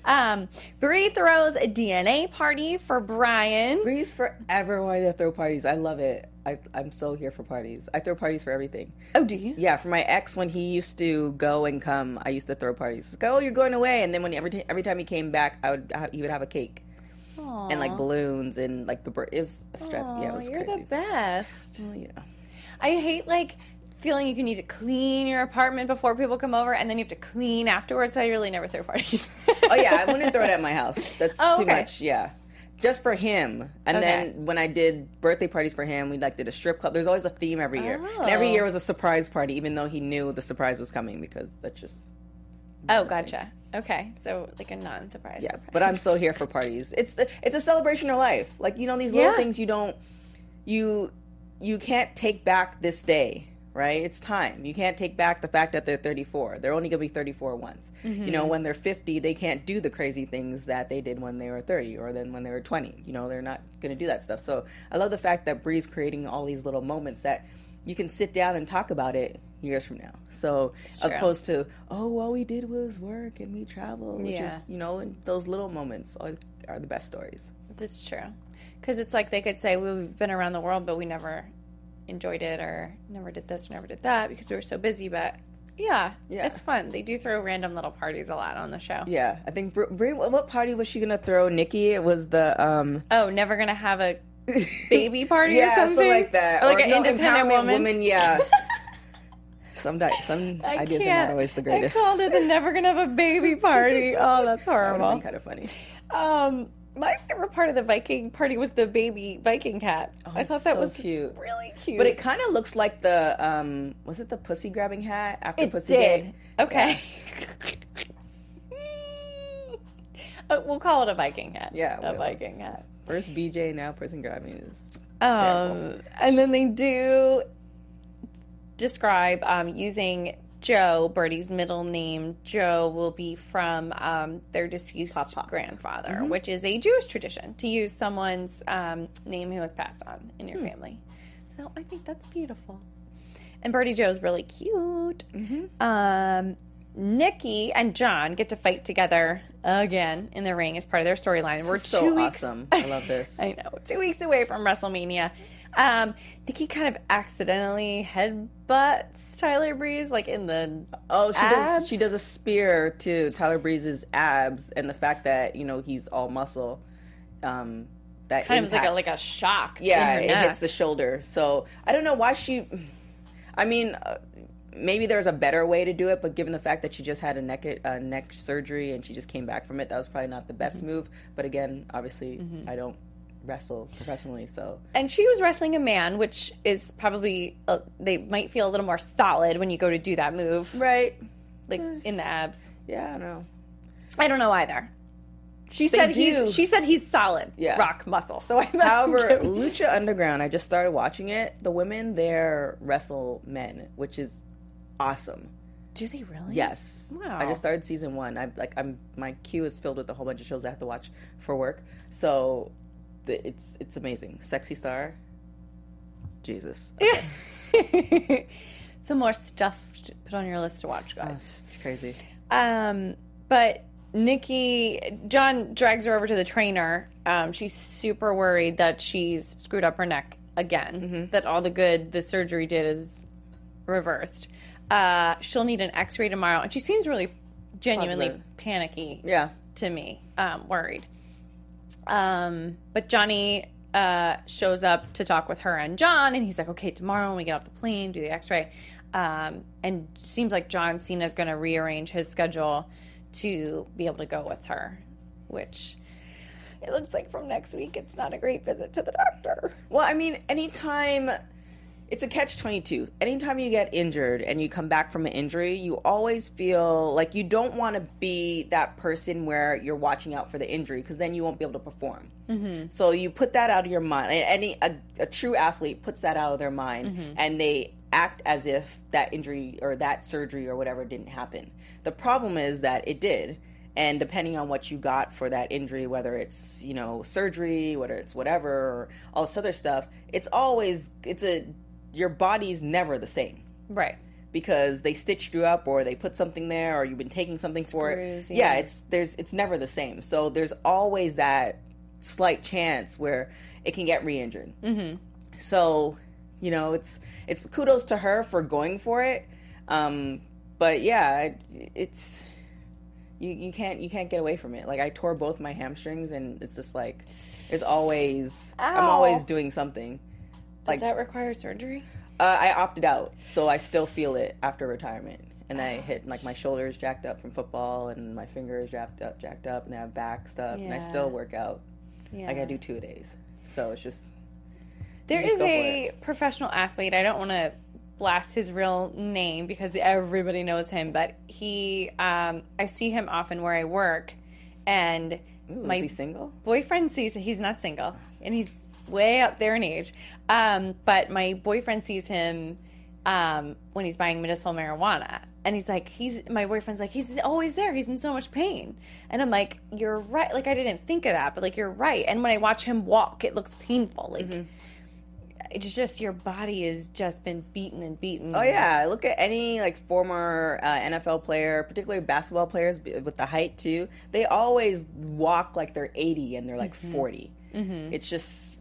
Um, Brie throws a DNA party for Bryan. Brie's forever wanting to throw parties. I love it. I, I'm so here for parties. I throw parties for everything. Oh, do you? Yeah, for my ex, when he used to go and come, I used to throw parties. Like, oh, you're going away, and then when every t- every time he came back, I would he would have a cake and like balloons and like the bird. It was a stress. yeah, it was you're crazy. the best. Well, you know. I hate like feeling you can need to clean your apartment before people come over, and then you have to clean afterwards. So I really never throw parties. Oh yeah, I [LAUGHS] wouldn't throw it at my house. That's Oh, too okay. much. Yeah. Just for him, and Okay. then when I did birthday parties for him, we like did a strip club. There's always a theme every year, and every Oh. year was a surprise party, even though he knew the surprise was coming because that's just oh, gotcha. Okay, so like a non-surprise. Yeah, surprise. but I'm still [LAUGHS] here for parties. It's the, it's a celebration of life. Like you know these little Yeah. things you don't you you can't take back this day, right? It's time. You can't take back the fact that they're 34. They're only going to be 34 once. You Mm-hmm. know, when they're 50, they can't do the crazy things that they did when they were 30 or then when they were 20. You know, they're not going to do that stuff. So, I love the fact that Brie's creating all these little moments that you can sit down and talk about it years from now. So, opposed to, oh, all we did was work and we traveled, which Yeah. is, you know, those little moments are, are the best stories. That's true. Because it's like they could say we've been around the world, but we never enjoyed it, or never did this, or never did that because we were so busy. But yeah, Yeah. it's fun. They do throw random little parties a lot on the show. Yeah, I think Br- what party was she gonna throw? Nikki, it was the um. Oh, never gonna have a baby party [LAUGHS] or yeah, something, so like that, or like Or, an no, independent empowerment woman. Yeah. [LAUGHS] some di- some I ideas are can't. always the greatest. I called it the never gonna have a baby party. Oh, that's [LAUGHS] That horrible. been kind of funny. Um, my favorite part of the Viking party was the baby Viking cat. I thought that so was cute. really cute. But it kind of looks like the um. Was it the pussy grabbing hat after It Pussy did. Gay? Okay. [LAUGHS] Uh, we'll call it a Viking hat. Yeah, a well, Viking hat. First BJ, now person grabbing is. Um, and then they do describe um, using Joe, Birdie's middle name. Joe will be from um, their deceased Papa. grandfather, Mm-hmm. which is a Jewish tradition to use someone's um, name who has passed on in Hmm. your family. So I think that's beautiful. And Birdie Joe's really cute. Mm-hmm. Um, Nikki and John get to fight together again in the ring as part of their storyline. We're so two weeks awesome. [LAUGHS] I love this. I know. Two weeks away from WrestleMania. Um, Nikki kind of accidentally headbutts Tyler Breeze, like in the. Oh, she abs. does. She does a spear to Tyler Breeze's abs, and the fact that you know he's all muscle. Um, that Kind of like a like a shock. yeah, it neck. hits the shoulder. So I don't know why she. I mean, uh, maybe there's a better way to do it, but given the fact that she just had a neck uh, neck surgery and she just came back from it, that was probably not the best Mm-hmm. move. But again, obviously, I don't wrestle professionally, so and she was wrestling a man, which is probably uh, they might feel a little more solid when you go to do that move, right. like in the abs. Yeah, I know. I don't know either. She said do. he's. She said he's solid. Yeah. rock muscle. So I. However, Lucha Underground, I just started watching it. The women there wrestle men, which is awesome. do they really? Yes. Wow. I just started season one. I like I'm my queue is filled with a whole bunch of shows I have to watch for work. So it's it's amazing. Sexy Star. Jesus. [LAUGHS] Some more stuff to put on your list to watch, guys. It's, it's crazy. Um, but Nikki, John drags her over to the trainer. Um, she's super worried that she's screwed up her neck again. That all the good the surgery did is reversed. Uh, she'll need an X-ray tomorrow, and she seems really genuinely Positive. panicky Yeah. to me, um, worried. Um, but Johnny uh, shows up to talk with her and John, and he's like, "Okay, tomorrow when we get off the plane, do the X-ray." Um, and seems like John Cena is going to rearrange his schedule to be able to go with her, which it looks like from next week it's not a great visit to the doctor. Well, I mean, anytime it's a catch 22. Anytime you get injured and you come back from an injury, you always feel like you don't want to be that person where you're watching out for the injury because then you won't be able to perform. Mm-hmm. So you put that out of your mind. Any a, a true athlete puts that out of their mind mm-hmm. and they act as if that injury or that surgery or whatever didn't happen. The problem is that it did and depending on what you got for that injury whether it's you know surgery whether it's whatever or all this other stuff it's always it's a your body's never the same right because they stitched you up or they put something there or you've been taking something Screws, for it yeah. yeah it's there's it's never the same so there's always that slight chance where it can get re-injured mm-hmm. so you know it's it's kudos to her for going for it um, but yeah it's you, you can't you can't get away from it. Like I tore both my hamstrings, and it's just like it's always Ow. I'm always doing something. Like Did that require surgery. Uh, I opted out, so I still feel it after retirement. And I hit like my shoulders jacked up from football, and my fingers jacked up, jacked up, and I have back stuff, yeah. and I still work out. Yeah. Like I do two a days, so it's just. There is a professional athlete. I don't want to blast his real name because everybody knows him, but he, um, I see him often where I work, and Ooh, my single boyfriend sees he's not single, and he's way up there in age. Um, but my boyfriend sees him um, when he's buying medicinal marijuana. And he's like, he's my boyfriend's like, he's always there. He's in so much pain. And I'm like, you're right. Like I didn't think of that, but like you're right. And when I watch him walk, it looks painful. Like mm-hmm it's just your body has just been beaten and beaten. Oh yeah, look at any like former uh, NFL player, particularly basketball players with the height too. They always walk like they're 80 and they're like mm-hmm. 40. Mm-hmm. It's just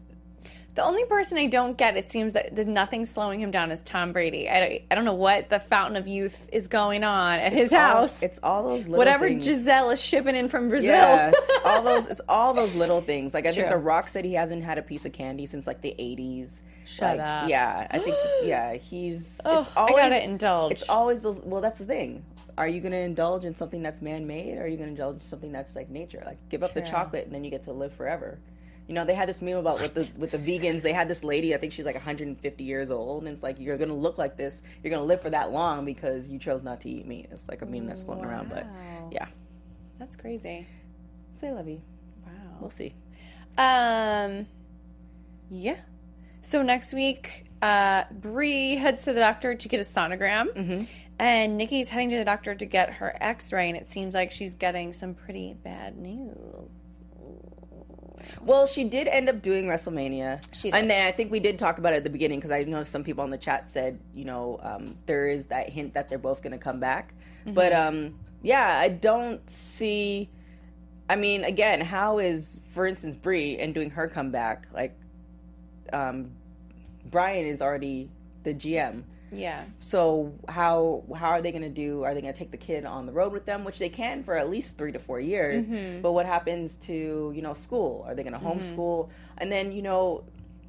the only person I don't get, it seems that there's nothing slowing him down, is Tom Brady. I don't, I don't know what the fountain of youth is going on at it's his all, house. It's all those little whatever things. Gisele is shipping in from Brazil. Yeah, it's [LAUGHS] all those. It's all those little things. Like I True. think The Rock said he hasn't had a piece of candy since like the 80s. Shut like, up. Yeah, I think [GASPS] yeah he's. Oh, it's always, I gotta indulge. It's always those. Well, that's the thing. Are you going to indulge in something that's man-made, or are you going to indulge in something that's like nature? Like give up True. the chocolate, and then you get to live forever. You know, they had this meme about with the with the vegans. They had this lady, I think she's like 150 years old, and it's like you're gonna look like this. You're gonna live for that long because you chose not to eat meat. It's like a meme that's floating wow. around, but yeah, that's crazy. Say lovey. Wow. We'll see. Um, yeah. So next week, uh, Brie heads to the doctor to get a sonogram. Mm-hmm. And Nikki's heading to the doctor to get her x ray, and it seems like she's getting some pretty bad news. Well, she did end up doing WrestleMania. She did. And then I think we did talk about it at the beginning because I know some people in the chat said, you know, um, there is that hint that they're both going to come back. Mm-hmm. But um, yeah, I don't see. I mean, again, how is, for instance, Brie and doing her comeback? Like, um, Bryan is already the GM. Yeah. So how how are they going to do? Are they going to take the kid on the road with them, which they can for at least three to four years? Mm-hmm. But what happens to you know school? Are they going to mm-hmm. homeschool? Mm-hmm. And then you know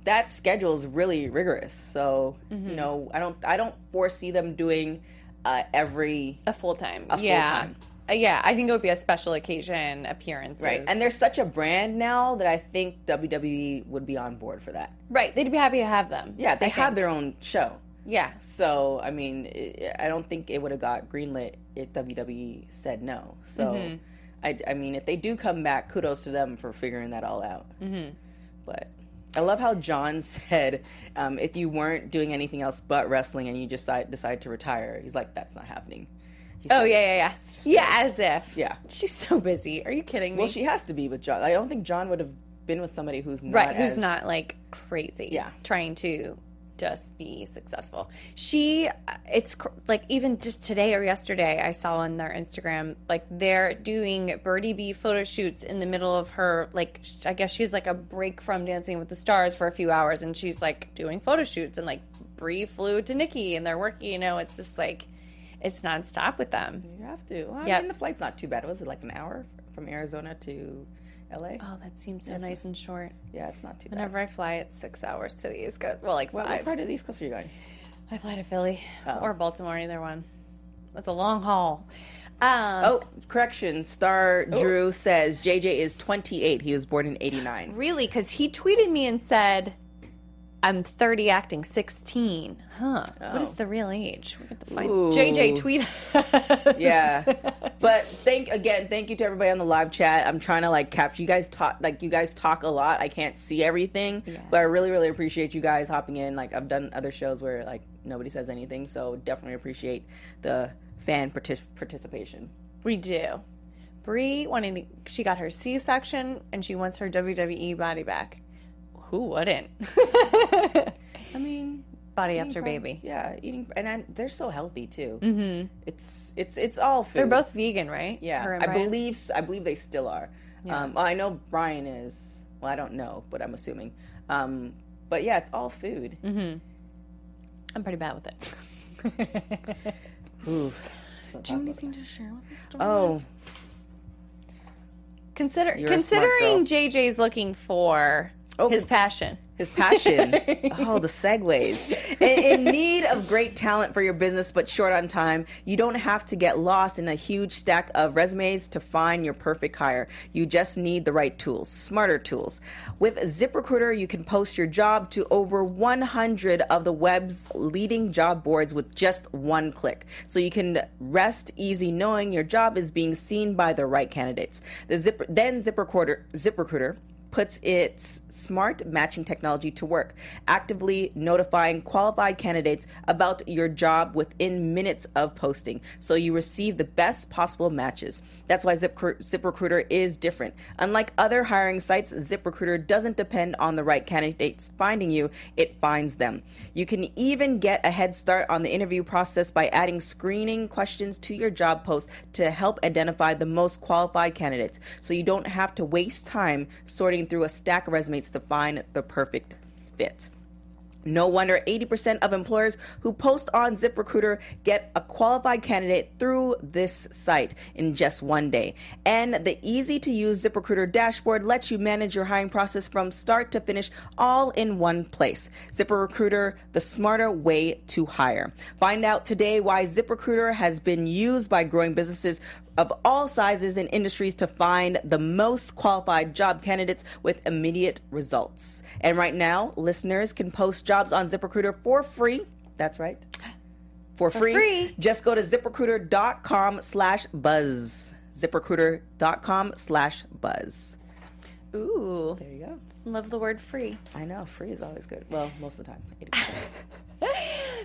that schedule is really rigorous. So mm-hmm. you know I don't I don't foresee them doing uh, every a full time. A yeah. full time. Uh, yeah, I think it would be a special occasion appearance. Right. And they're such a brand now that I think WWE would be on board for that. Right. They'd be happy to have them. Yeah, they I have think. their own show. Yeah. So I mean, it, I don't think it would have got greenlit if WWE said no. So, mm-hmm. I, I mean, if they do come back, kudos to them for figuring that all out. Mm-hmm. But I love how John [LAUGHS] said, um, if you weren't doing anything else but wrestling and you just decide, decide to retire, he's like, that's not happening. Oh yeah, yeah, yeah. Yeah, as if. Yeah. She's so busy. Are you kidding me? Well, she has to be with John. I don't think John would have been with somebody who's not right, who's as, not like crazy. Yeah, trying to just be successful. She, it's like even just today or yesterday, I saw on their Instagram, like they're doing Birdie B photo shoots in the middle of her, like, I guess she's like a break from Dancing with the Stars for a few hours and she's like doing photo shoots and like Brie flew to Nikki and they're working, you know, it's just like, it's nonstop with them. You have to. Well, I yep. mean, the flight's not too bad. Was it like an hour from Arizona to L.A. Oh, that seems so Yes. nice and short. Yeah, it's not too bad. Whenever I fly, it's six hours to the East Coast. Well, like What, five. what part of the East Coast are you going? I fly to Philly Oh. or Baltimore, either one. That's a long haul. Um, Oh, correction. Star Drew says JJ is 28. He was born in 89. Really? Because he tweeted me and said, I'm 30 acting 16. Huh. What is oh. the real age? We have to find Oh. Ooh. JJ tweet. [LAUGHS] Yeah. but thank again, thank you to everybody on the live chat. I'm trying to like capture you guys talk like you guys talk a lot. I can't see everything, but I really really appreciate you guys hopping in. Like I've done other shows where like nobody says anything, so definitely appreciate the fan partic- participation. we do. Brie wanting to, she got her C section and she wants her WWE body back. Who wouldn't? [LAUGHS] I mean, body after baby. Yeah, eating and I, they're so healthy too. Mm-hmm. It's it's it's all food. They're both vegan, right? Yeah, I believe I believe they still are. Um, well, I know Bryan is. Well, I don't know, but I'm assuming. Um, but yeah, it's all food. Mm-hmm. I'm pretty bad with it. Ooh. [LAUGHS] Do you have anything to share with us? Oh, Consider You're considering. JJ's looking for Oh, his passion. his passion. [LAUGHS] oh, the segues. In, in need of great talent for your business, but short on time, you don't have to get lost in a huge stack of resumes to find your perfect hire. You just need the right tools, smarter tools. With ZipRecruiter, you can post your job to over 100 of the web's leading job boards with just one click. So you can rest easy knowing your job is being seen by the right candidates. The Zip, then ZipRecruiter, ZipRecruiter puts its smart matching technology to work, actively notifying qualified candidates about your job within minutes of posting, so you receive the best possible matches. That's why Zip- ZipRecruiter is different. Unlike other hiring sites, ZipRecruiter doesn't depend on the right candidates finding you, it finds them. You can even get a head start on the interview process by adding screening questions to your job post to help identify the most qualified candidates, so you don't have to waste time sorting through a stack of resumes to find the perfect fit. No wonder 80% of employers who post on ZipRecruiter get a qualified candidate through this site in just one day. And the easy to use ZipRecruiter dashboard lets you manage your hiring process from start to finish all in one place. ZipRecruiter, the smarter way to hire. Find out today why ZipRecruiter has been used by growing businesses of all sizes and industries to find the most qualified job candidates with immediate results. And right now, listeners can post jobs on ZipRecruiter for free. That's right. For, free. free. Just go to ziprecruiter.com slash buzz. ZipRecruiter.com slash buzz. Ooh, There you go. love the word free. I know, free is always good. Well, most of the time, 80%. [LAUGHS]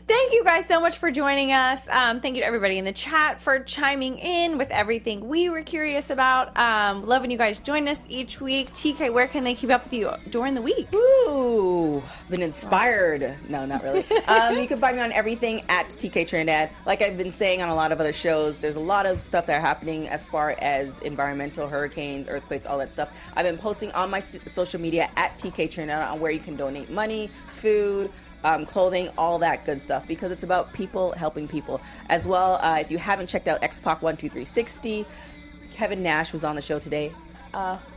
Thank you guys so much for joining us. Um, thank you to everybody in the chat for chiming in with everything we were curious about. Um, love you guys join us each week. TK, where can they keep up with you during the week? Ooh, been inspired. No, not really. Um, you can find me on everything at TK Trinidad. Like I've been saying on a lot of other shows, there's a lot of stuff that are happening as far as environmental, hurricanes, earthquakes, all that stuff. I've been posting on my social media at TK Trinidad on where you can donate money, food, um, clothing, all that good stuff because it's about people helping people. As well, uh, if you haven't checked out Xpac 12360, Kevin Nash was on the show today.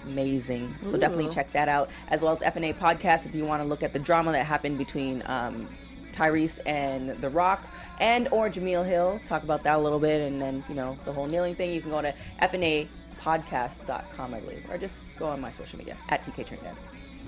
Amazing. So definitely check that out. As well as FNA Podcast if you want to look at the drama that happened between um, Tyrese and The Rock and or Jemele Hill. Talk about that a little bit and then, you know, the whole kneeling thing. You can go to FNApodcast.com, I believe, or just go on my social media at TK Trinidad.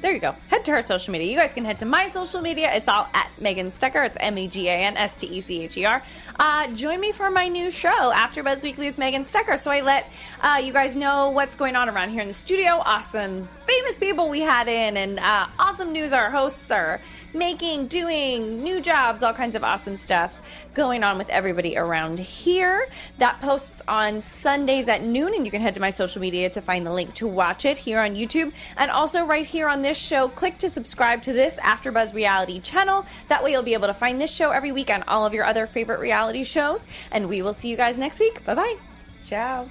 There you go. Head to her social media. You guys can head to my social media. It's all at Megan Stecher. It's M E G A N S T E C H E R. Uh, join me for my new show, After Buzz Weekly with Megan Stecher. So I let uh, you guys know what's going on around here in the studio. Awesome, famous people we had in, and uh, awesome news our hosts are making, doing, new jobs, all kinds of awesome stuff going on with everybody around here. That posts on Sundays at noon, and you can head to my social media to find the link to watch it here on YouTube. And also, right here on this show, click to subscribe to this AfterBuzz reality channel. That way, you'll be able to find this show every week on all of your other favorite reality shows. And we will see you guys next week. Bye bye. Ciao.